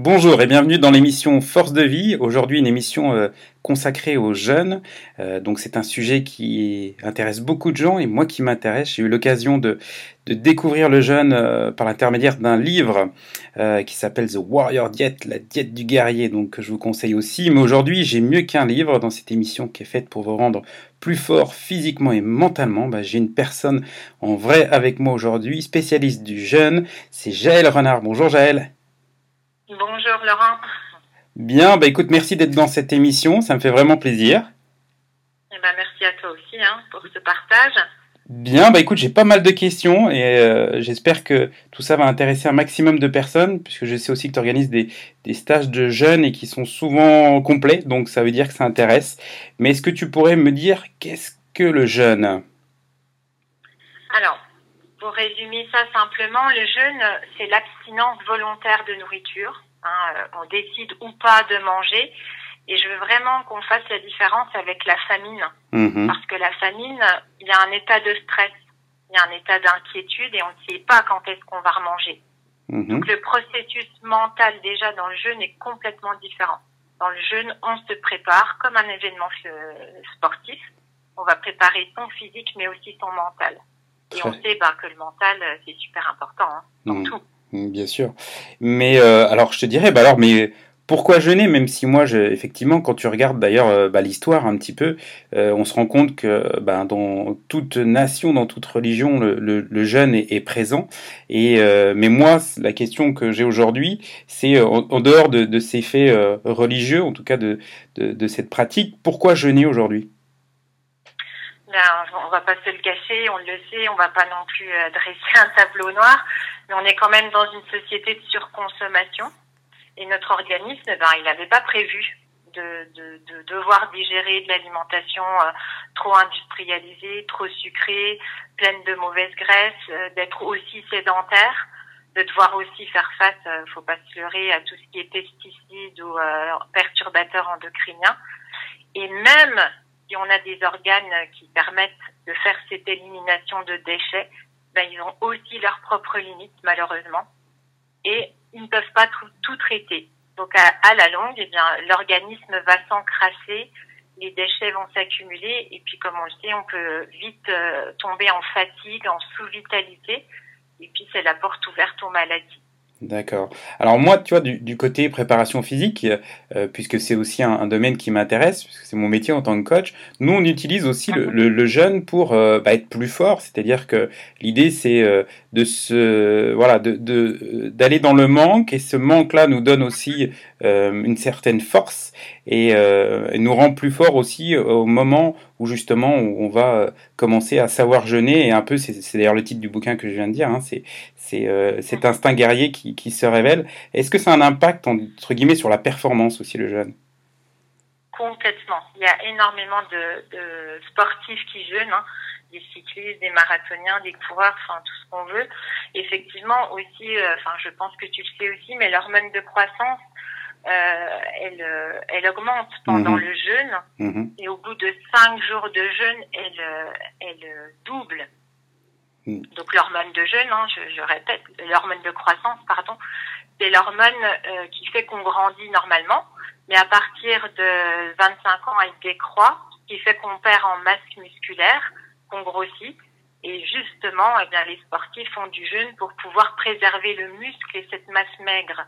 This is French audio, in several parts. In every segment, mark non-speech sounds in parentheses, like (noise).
Bonjour et bienvenue dans l'émission Force de vie. Aujourd'hui, une émission euh, consacrée aux jeunes. Euh, donc, c'est un sujet qui intéresse beaucoup de gens et moi qui m'intéresse. J'ai eu l'occasion de, découvrir le jeune euh, par l'intermédiaire d'un livre qui s'appelle The Warrior Diet, la diète du guerrier. Donc, je vous conseille aussi. Mais aujourd'hui, j'ai mieux qu'un livre dans cette émission qui est faite pour vous rendre plus fort physiquement et mentalement. Bah, j'ai une personne en vrai avec moi aujourd'hui, spécialiste du jeune. C'est Jaël Renard. Bonjour Jaël. Bonjour Laurent. Bien, bah écoute, merci d'être dans cette émission, ça me fait vraiment plaisir. Eh ben, merci à toi aussi hein, pour ce partage. Bien, bah écoute, j'ai pas mal de questions et euh, j'espère que tout ça va intéresser un maximum de personnes, puisque je sais aussi que tu organises des, des, stages de jeunes et qui sont souvent complets, donc ça veut dire que ça intéresse. Mais est-ce que tu pourrais me dire qu'est-ce que le jeûne Alors, pour résumer ça simplement, le jeûne, c'est l'abstinence volontaire de nourriture. Hein, euh, on décide ou pas de manger. Et je veux vraiment qu'on fasse la différence avec la famine. Mhm. Parce que la famine, il y a un état de stress, il y a un état d'inquiétude et on ne sait pas quand est-ce qu'on va remanger. Mhm. Donc le processus mental déjà dans le jeûne est complètement différent. Dans le jeûne, on se prépare comme un événement euh, sportif. On va préparer son physique mais aussi son mental. Et on sait bah, que le mental, euh, c'est super important hein, dans mmh. tout. Mmh, bien sûr. Mais euh, alors, je te dirais, bah alors, mais pourquoi jeûner Même si moi, je, effectivement, quand tu regardes d'ailleurs euh, bah, l'histoire un petit peu, on se rend compte que bah, dans toute nation, dans toute religion, le, le, jeûne est, présent. Et mais moi, la question que j'ai aujourd'hui, c'est en, dehors de, de, ces faits religieux, en tout cas de, de, de cette pratique, pourquoi jeûner aujourd'hui? On va pas se le cacher, on le sait, on va pas non plus euh, dresser un tableau noir, mais on est quand même dans une société de surconsommation et notre organisme, ben, il n'avait pas prévu de, de, de, devoir digérer de l'alimentation euh, trop industrialisée, trop sucrée, pleine de mauvaises graisses, euh, d'être aussi sédentaire, de devoir aussi faire face, euh, faut pas se leurrer, à tout ce qui est pesticides ou perturbateurs endocriniens. Et même si on a des organes qui permettent de faire cette élimination de déchets, ben, ils ont aussi leurs propres limites, malheureusement. Et ils ne peuvent pas tout, traiter. Donc, à, la longue, eh bien, l'organisme va s'encrasser, les déchets vont s'accumuler, et puis, comme on le sait, on peut vite euh, tomber en fatigue, en sous-vitalité, et puis c'est la porte ouverte aux maladies. D'accord. Alors moi, tu vois, du, côté préparation physique, euh, puisque c'est aussi un, domaine qui m'intéresse, puisque c'est mon métier en tant que coach, nous on utilise aussi le, le, jeûne pour euh, bah, être plus fort. C'est-à-dire que l'idée c'est euh, de se, voilà, de d'aller dans le manque, et ce manque-là nous donne aussi une certaine force et, nous rend plus fort aussi au moment où justement on va commencer à savoir jeûner. Et un peu, c'est d'ailleurs le titre du bouquin que je viens de dire. Hein, c'est euh, cet instinct guerrier qui, qui se révèle. Est-ce que ça a un impact, entre guillemets, sur la performance aussi, le jeûne? Complètement. Il y a énormément de, sportifs qui jeûnent, hein. des cyclistes, des marathoniens, des coureurs, enfin tout ce qu'on veut. Effectivement aussi, euh, enfin je pense que tu le sais aussi, mais l'hormone de croissance, euh, elle, elle augmente pendant mhm. le jeûne mhm. et au bout de cinq jours de jeûne, elle, elle double. Mm. Donc l'hormone de jeûne, hein, je, répète, l'hormone de croissance, pardon, c'est l'hormone euh, qui fait qu'on grandit normalement, mais à partir de 25 ans, elle décroît, ce qui fait qu'on perd en masse musculaire, qu'on grossit. Et justement, eh bien, les sportifs font du jeûne pour pouvoir préserver le muscle et cette masse maigre.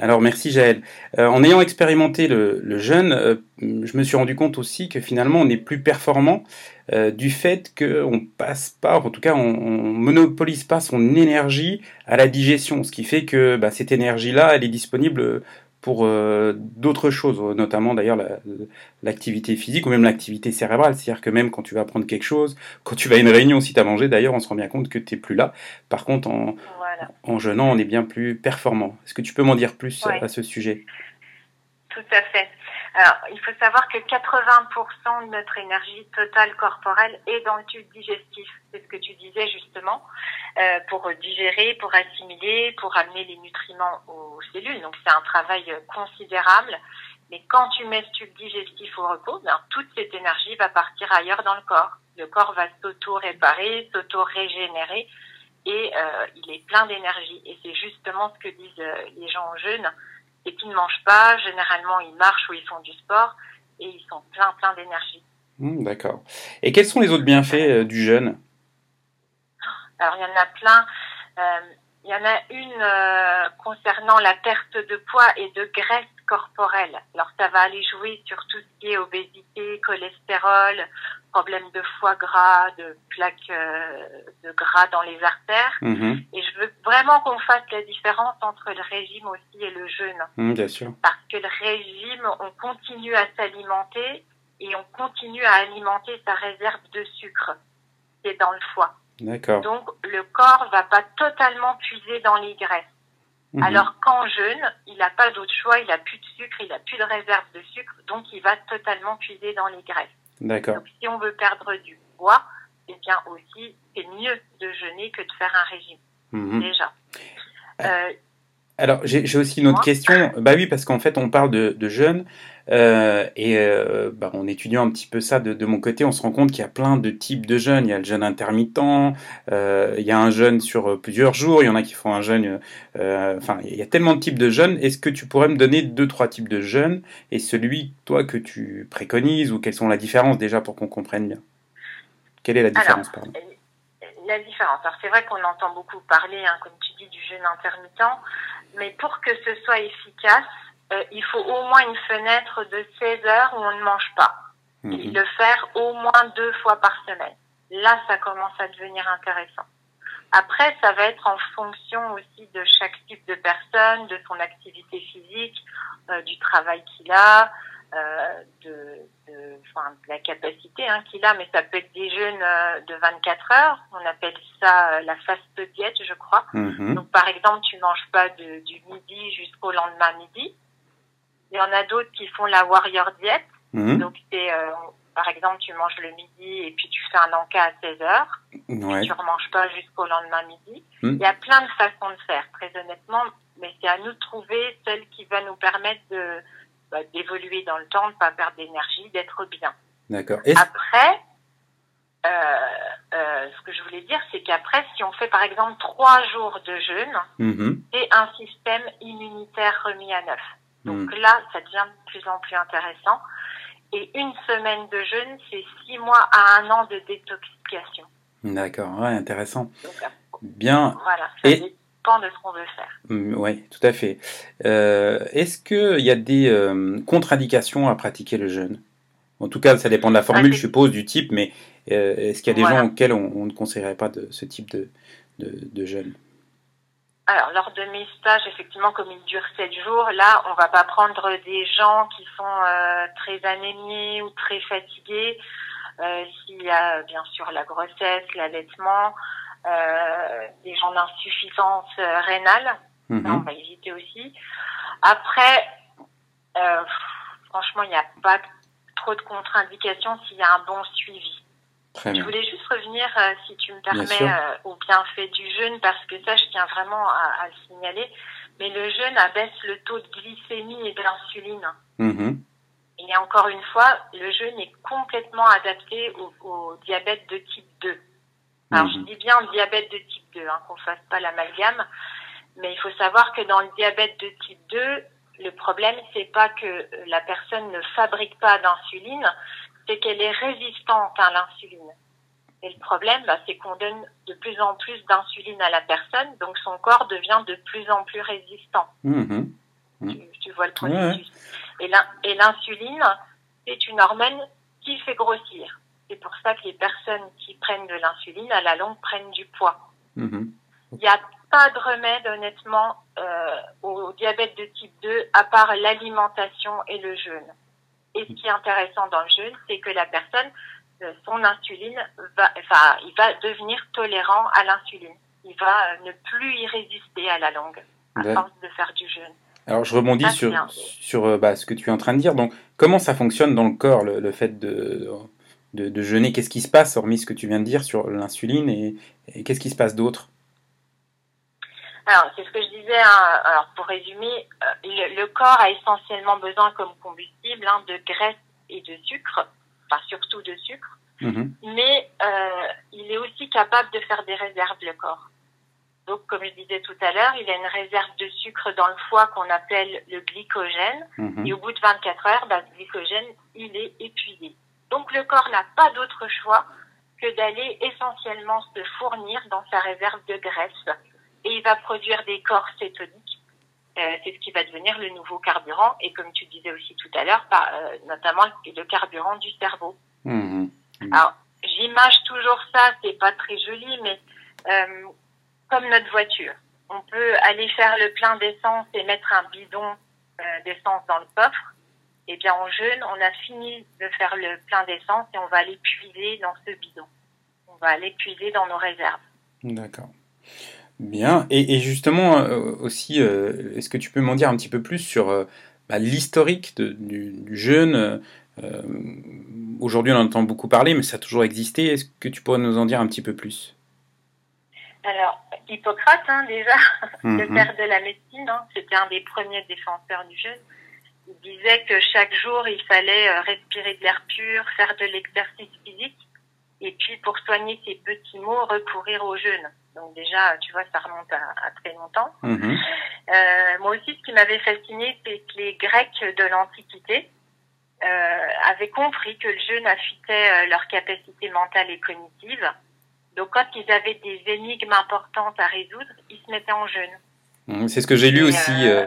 Alors merci Jaël. Euh, en ayant expérimenté le, le jeûne, euh, je me suis rendu compte aussi que finalement on est plus performant euh, du fait qu'on passe pas, en tout cas on, on, monopolise pas son énergie à la digestion, ce qui fait que bah, cette énergie-là, elle est disponible pour euh, d'autres choses, notamment d'ailleurs l'activité physique ou même l'activité cérébrale. C'est-à-dire que même quand tu vas apprendre quelque chose, quand tu vas à une réunion, si tu as mangé, d'ailleurs, on se rend bien compte que tu n'es plus là. Par contre, en, en jeûnant, on est bien plus performant. Est-ce que tu peux m'en dire plus à ce sujet? Tout à fait. Alors, il faut savoir que 80% de notre énergie totale corporelle est dans le tube digestif. C'est ce que tu disais justement, euh, pour digérer, pour assimiler, pour amener les nutriments aux cellules. Donc, c'est un travail considérable. Mais quand tu mets ce tube digestif au repos, ben, toute cette énergie va partir ailleurs dans le corps. Le corps va s'auto-réparer, s'auto-régénérer et euh, il est plein d'énergie. Et c'est justement ce que disent euh, les gens jeunes, c'est qu'ils ne mangent pas, généralement ils marchent ou ils font du sport et ils sont plein plein d'énergie. Mmh, d'accord. Et quels sont les autres bienfaits du jeûne? Alors il y en a plein. Il y en a une concernant la perte de poids et de graisse corporelle. Alors ça va aller jouer sur tout ce qui est obésité, cholestérol, problème de foie gras, de plaques euh, de gras dans les artères. Mhm. Et je veux vraiment qu'on fasse la différence entre le régime aussi et le jeûne. Mhm, bien sûr. Parce que le régime, on continue à s'alimenter et on continue à alimenter sa réserve de sucre qui est dans le foie. D'accord. Donc le corps va pas totalement puiser dans les graisses. Mhm. Alors qu'en jeûne, il n'a pas d'autre choix, il n'a plus de sucre, il n'a plus de réserve de sucre, donc il va totalement puiser dans les graisses. D'accord. Donc si on veut perdre du poids, eh bien aussi, c'est mieux de jeûner que de faire un régime. Mhm. Déjà. Euh, alors, j'ai aussi une autre question. Bah oui, parce qu'en fait, on parle de, de jeûne. Euh, et euh, bah, en étudiant un petit peu ça de, de mon côté, on se rend compte qu'il y a plein de types de jeûnes. Il y a le jeûne intermittent, euh, il y a un jeûne sur plusieurs jours, il y en a qui font un jeûne. Euh, enfin, il y a tellement de types de jeûnes. Est-ce que tu pourrais me donner deux, trois types de jeûnes et celui, toi, que tu préconises ou quelles sont la différence déjà pour qu'on comprenne bien? Quelle est la différence, Alors, La différence. Alors, c'est vrai qu'on entend beaucoup parler, hein, comme tu dis, du jeûne intermittent mais pour que ce soit efficace, euh, il faut au moins une fenêtre de 16 heures où on ne mange pas. Mhm. Et le faire au moins deux fois par semaine. Là, ça commence à devenir intéressant. Après, ça va être en fonction aussi de chaque type de personne, de son activité physique, euh, du travail qu'il a, euh, de, de, enfin, de la capacité hein, qu'il a, mais ça peut être des jeûnes euh, de 24 heures. On appelle ça euh, la fast diète, je crois. Mhm. Donc, par exemple, tu manges pas de, du midi jusqu'au lendemain midi. Il y en a d'autres qui font la warrior diète. Mhm. Donc, c'est, euh, par exemple, tu manges le midi et puis tu fais un encas à 16 heures. Ouais. Tu ne remanges pas jusqu'au lendemain midi. Mhm. Il y a plein de façons de faire, très honnêtement. Mais c'est à nous de trouver celle qui va nous permettre de, bah, d'évoluer dans le temps, de pas perdre d'énergie, d'être bien. D'accord. Après, euh, euh, ce que je voulais dire, c'est qu'après, si on fait par exemple trois jours de jeûne, Mhm. c'est un système immunitaire remis à neuf. Donc Mhm. là, ça devient de plus en plus intéressant. Et une semaine de jeûne, c'est six mois à un an de détoxification. D'accord, ouais, intéressant. Donc euh, Bien, voilà, ça Et- dépend de ce qu'on veut faire. oui, tout à fait. Euh, Est-ce qu'il y a des euh, contre-indications à pratiquer le jeûne? En tout cas, ça dépend de la formule, Ah, je suppose, du type, mais euh, est-ce qu'il y a des Voilà. gens auxquels on, on ne conseillerait pas de ce type de, de, de jeûne? Alors, lors de mes stages, effectivement, comme ils durent sept jours, là, on va pas prendre des gens qui sont euh, très anémiés ou très fatigués. Euh, S'il y a bien sûr la grossesse, l'allaitement, des gens d'insuffisance euh, rénale, Mhm. on va éviter aussi. Après, euh, franchement, il n'y a pas trop de contre-indications s'il y a un bon suivi. Je bien. voulais juste revenir, euh, si tu me permets, sûr. euh, au bienfait du jeûne, parce que ça, je tiens vraiment à, à le signaler. Mais le jeûne abaisse le taux de glycémie et de l'insuline. Mhm. Et encore une fois, le jeûne est complètement adapté au, au diabète de type 2. Alors, je dis bien diabète de type 2, hein, qu'on fasse pas l'amalgame. Mais il faut savoir que dans le diabète de type 2, le problème, c'est pas que la personne ne fabrique pas d'insuline, c'est qu'elle est résistante à l'insuline. Et le problème, bah, c'est qu'on donne de plus en plus d'insuline à la personne, donc son corps devient de plus en plus résistant. Mhm. Tu, tu vois le processus. Et l'insuline, c'est une hormone qui fait grossir. C'est pour ça que les personnes qui prennent de l'insuline, à la longue, prennent du poids. Mhm. Il n'y a pas de remède, honnêtement, euh, au diabète de type 2, à part l'alimentation et le jeûne. Et ce qui est intéressant dans le jeûne, c'est que la personne, euh, son insuline, va, enfin, il va devenir tolérant à l'insuline. Il va euh, ne plus y résister à la longue, à force de faire du jeûne. Alors, je rebondis Ah, sur, bien. sur bah, ce que tu es en train de dire. Donc, comment ça fonctionne dans le corps, le, le fait de, de, de jeûner Qu'est-ce qui se passe, hormis ce que tu viens de dire sur l'insuline Et, et qu'est-ce qui se passe d'autre? Alors, c'est ce que je disais. hein. Alors, pour résumer, euh, le, le corps a essentiellement besoin comme combustible hein, de graisse et de sucre, enfin surtout de sucre, Mhm. mais euh, il est aussi capable de faire des réserves, le corps. Donc, comme je disais tout à l'heure, il a une réserve de sucre dans le foie qu'on appelle le glycogène. Mhm. Et au bout de 24 heures, bah, ce glycogène, il est épuisé. Donc, le corps n'a pas d'autre choix que d'aller essentiellement se fournir dans sa réserve de graisse. Et il va produire des corps cétoniques. Euh, c'est ce qui va devenir le nouveau carburant. Et comme tu disais aussi tout à l'heure, euh, notamment le carburant du cerveau. Mhm. Alors, j'image toujours ça, c'est pas très joli, mais euh, comme notre voiture. On peut aller faire le plein d'essence et mettre un bidon d'essence dans le coffre. Eh bien, en jeûne, on a fini de faire le plein d'essence et on va aller puiser dans ce bidon. On va aller puiser dans nos réserves. D'accord. Bien. Et, et justement, euh, aussi, euh, est-ce que tu peux m'en dire un petit peu plus sur euh, bah, l'historique du, du jeûne Aujourd'hui, on en entend beaucoup parler, mais ça a toujours existé. Est-ce que tu pourrais nous en dire un petit peu plus? Alors, Hippocrate, hein, déjà, (laughs) le Mhm. père de la médecine, hein, c'était un des premiers défenseurs du jeûne. Il disait que chaque jour, il fallait euh, respirer de l'air pur, faire de l'exercice physique, et puis pour soigner ses petits maux, recourir au jeûne. Donc déjà, tu vois, ça remonte à, à très longtemps. Mhm. Euh, moi aussi, ce qui m'avait fasciné, c'est que les Grecs de l'Antiquité euh, avaient compris que le jeûne affûtait leur capacité mentale et cognitive. Donc quand ils avaient des énigmes importantes à résoudre, ils se mettaient en jeûne. Mhm, C'est ce que j'ai lu Et, aussi. euh, euh,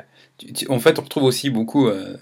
en fait, on retrouve aussi beaucoup, euh,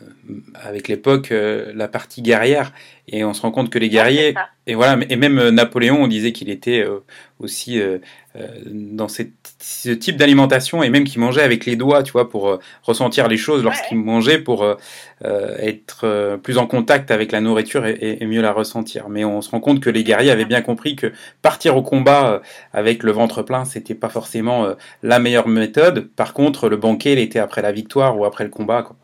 avec l'époque, euh, la partie guerrière. Et on se rend compte que les guerriers, et voilà, et même Napoléon, on disait qu'il était euh, aussi euh, euh, dans cette- ce type d'alimentation et même qu'il mangeait avec les doigts, tu vois, pour euh, ressentir les choses lorsqu'il mangeait, pour euh, euh, être plus en contact avec la nourriture et, mieux la ressentir. Mais on se rend compte que les guerriers avaient bien compris que partir au combat avec le ventre plein, c'était pas forcément la meilleure méthode. Par contre, le banquet, il était après la victoire ou après le combat. Quoi.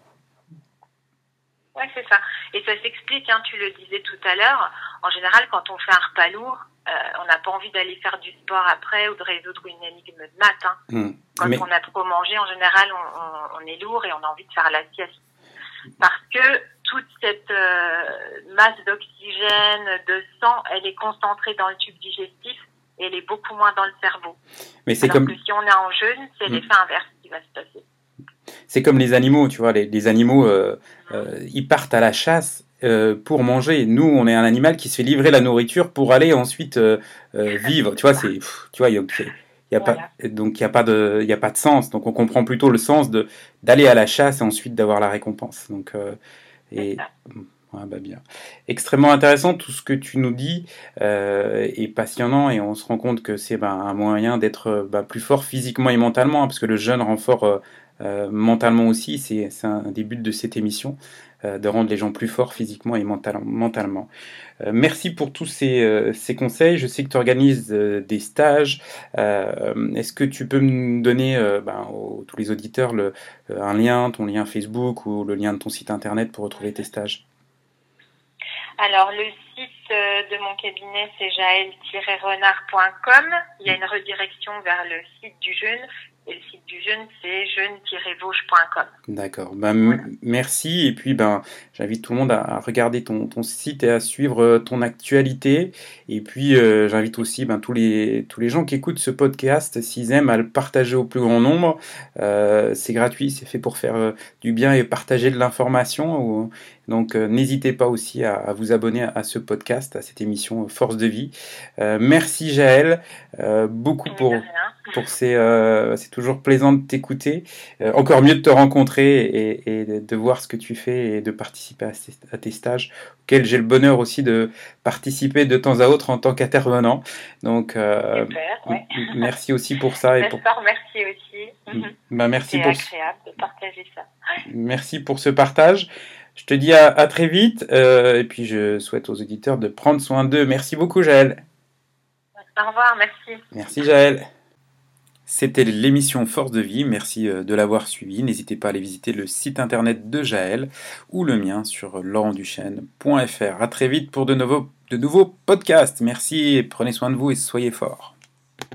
Ouais, c'est ça. Et ça s'explique, hein, tu le disais tout à l'heure. En général, quand on fait un repas lourd, euh, on n'a pas envie d'aller faire du sport après ou de résoudre une énigme de maths. Hein. Hmm. Quand Mais- on a trop mangé, en général, on, on- on est lourd et on a envie de faire la sieste. Parce que toute cette euh, masse d'oxygène, de sang, elle est concentrée dans le tube digestif et elle est beaucoup moins dans le cerveau. mais c'est comme que si on est en jeûne, c'est Mm. l'effet inverse qui va se passer. c'est comme les animaux, tu vois. Les, les animaux, euh, euh, ils partent à la chasse. Euh, pour manger, nous, on est un animal qui se fait livrer la nourriture pour aller ensuite euh, euh, vivre. Tu vois, c'est, tu vois, il y a, y a Voilà. pas, donc il y a pas de, il y a pas de sens. Donc on comprend plutôt le sens de d'aller à la chasse et ensuite d'avoir la récompense. Donc euh, et ça. Ouais, bah bien. Extrêmement intéressant tout ce que tu nous dis euh, est passionnant et on se rend compte que c'est ben, un moyen d'être ben, plus fort physiquement et mentalement hein, parce que le jeûne rend fort mentalement aussi. C'est c'est un des buts de cette émission de rendre les gens plus forts physiquement et mental- mentalement. Euh, merci pour tous ces, euh, ces conseils. Je sais que tu organises euh, des stages. Euh, Est-ce que tu peux me donner euh, ben, aux tous les auditeurs euh, un lien, ton lien Facebook ou le lien de ton site internet pour retrouver tes stages? Alors, le site euh, de mon cabinet, c'est jaël-renard.com. Il y a une redirection vers le site du jeûne. Et le site du jeûne, c'est jeûne-vauche.com. D'accord. Ben, Voilà. merci. Et puis, ben, j'invite tout le monde à, regarder ton, ton site et à suivre euh, ton actualité. Et puis, euh, j'invite aussi ben, tous, les, tous les gens qui écoutent ce podcast, s'ils aiment, à le partager au plus grand nombre. Euh, c'est gratuit, c'est fait pour faire euh, du bien et partager de l'information. Donc, euh, n'hésitez pas aussi à, à vous abonner à, ce podcast, à cette émission euh, Force de vie. Euh, merci, Jaël, euh, beaucoup pour pour ces. euh, c'est toujours plaisant de t'écouter. Euh, encore mieux de te rencontrer et, et de, voir ce que tu fais et de participer à, ces- à tes stages, auxquels j'ai le bonheur aussi de participer de temps à autre en tant qu'intervenant. Donc, euh, Super, ouais. m- merci aussi pour ça et pour. J'espère, merci aussi. Bah, merci C'est pour, agréable de partager ça. merci pour ce partage. Je te dis à, à très vite euh, et puis je souhaite aux auditeurs de prendre soin d'eux. Merci beaucoup, Jaël. Au revoir, merci. Merci Jaël. C'était l'émission Force de vie, merci euh, de l'avoir suivi. N'hésitez pas à aller visiter le site internet de Jaël ou le mien sur laurentduchesne.fr. À très vite pour de nouveaux, de nouveaux podcasts. Merci, prenez soin de vous et soyez forts.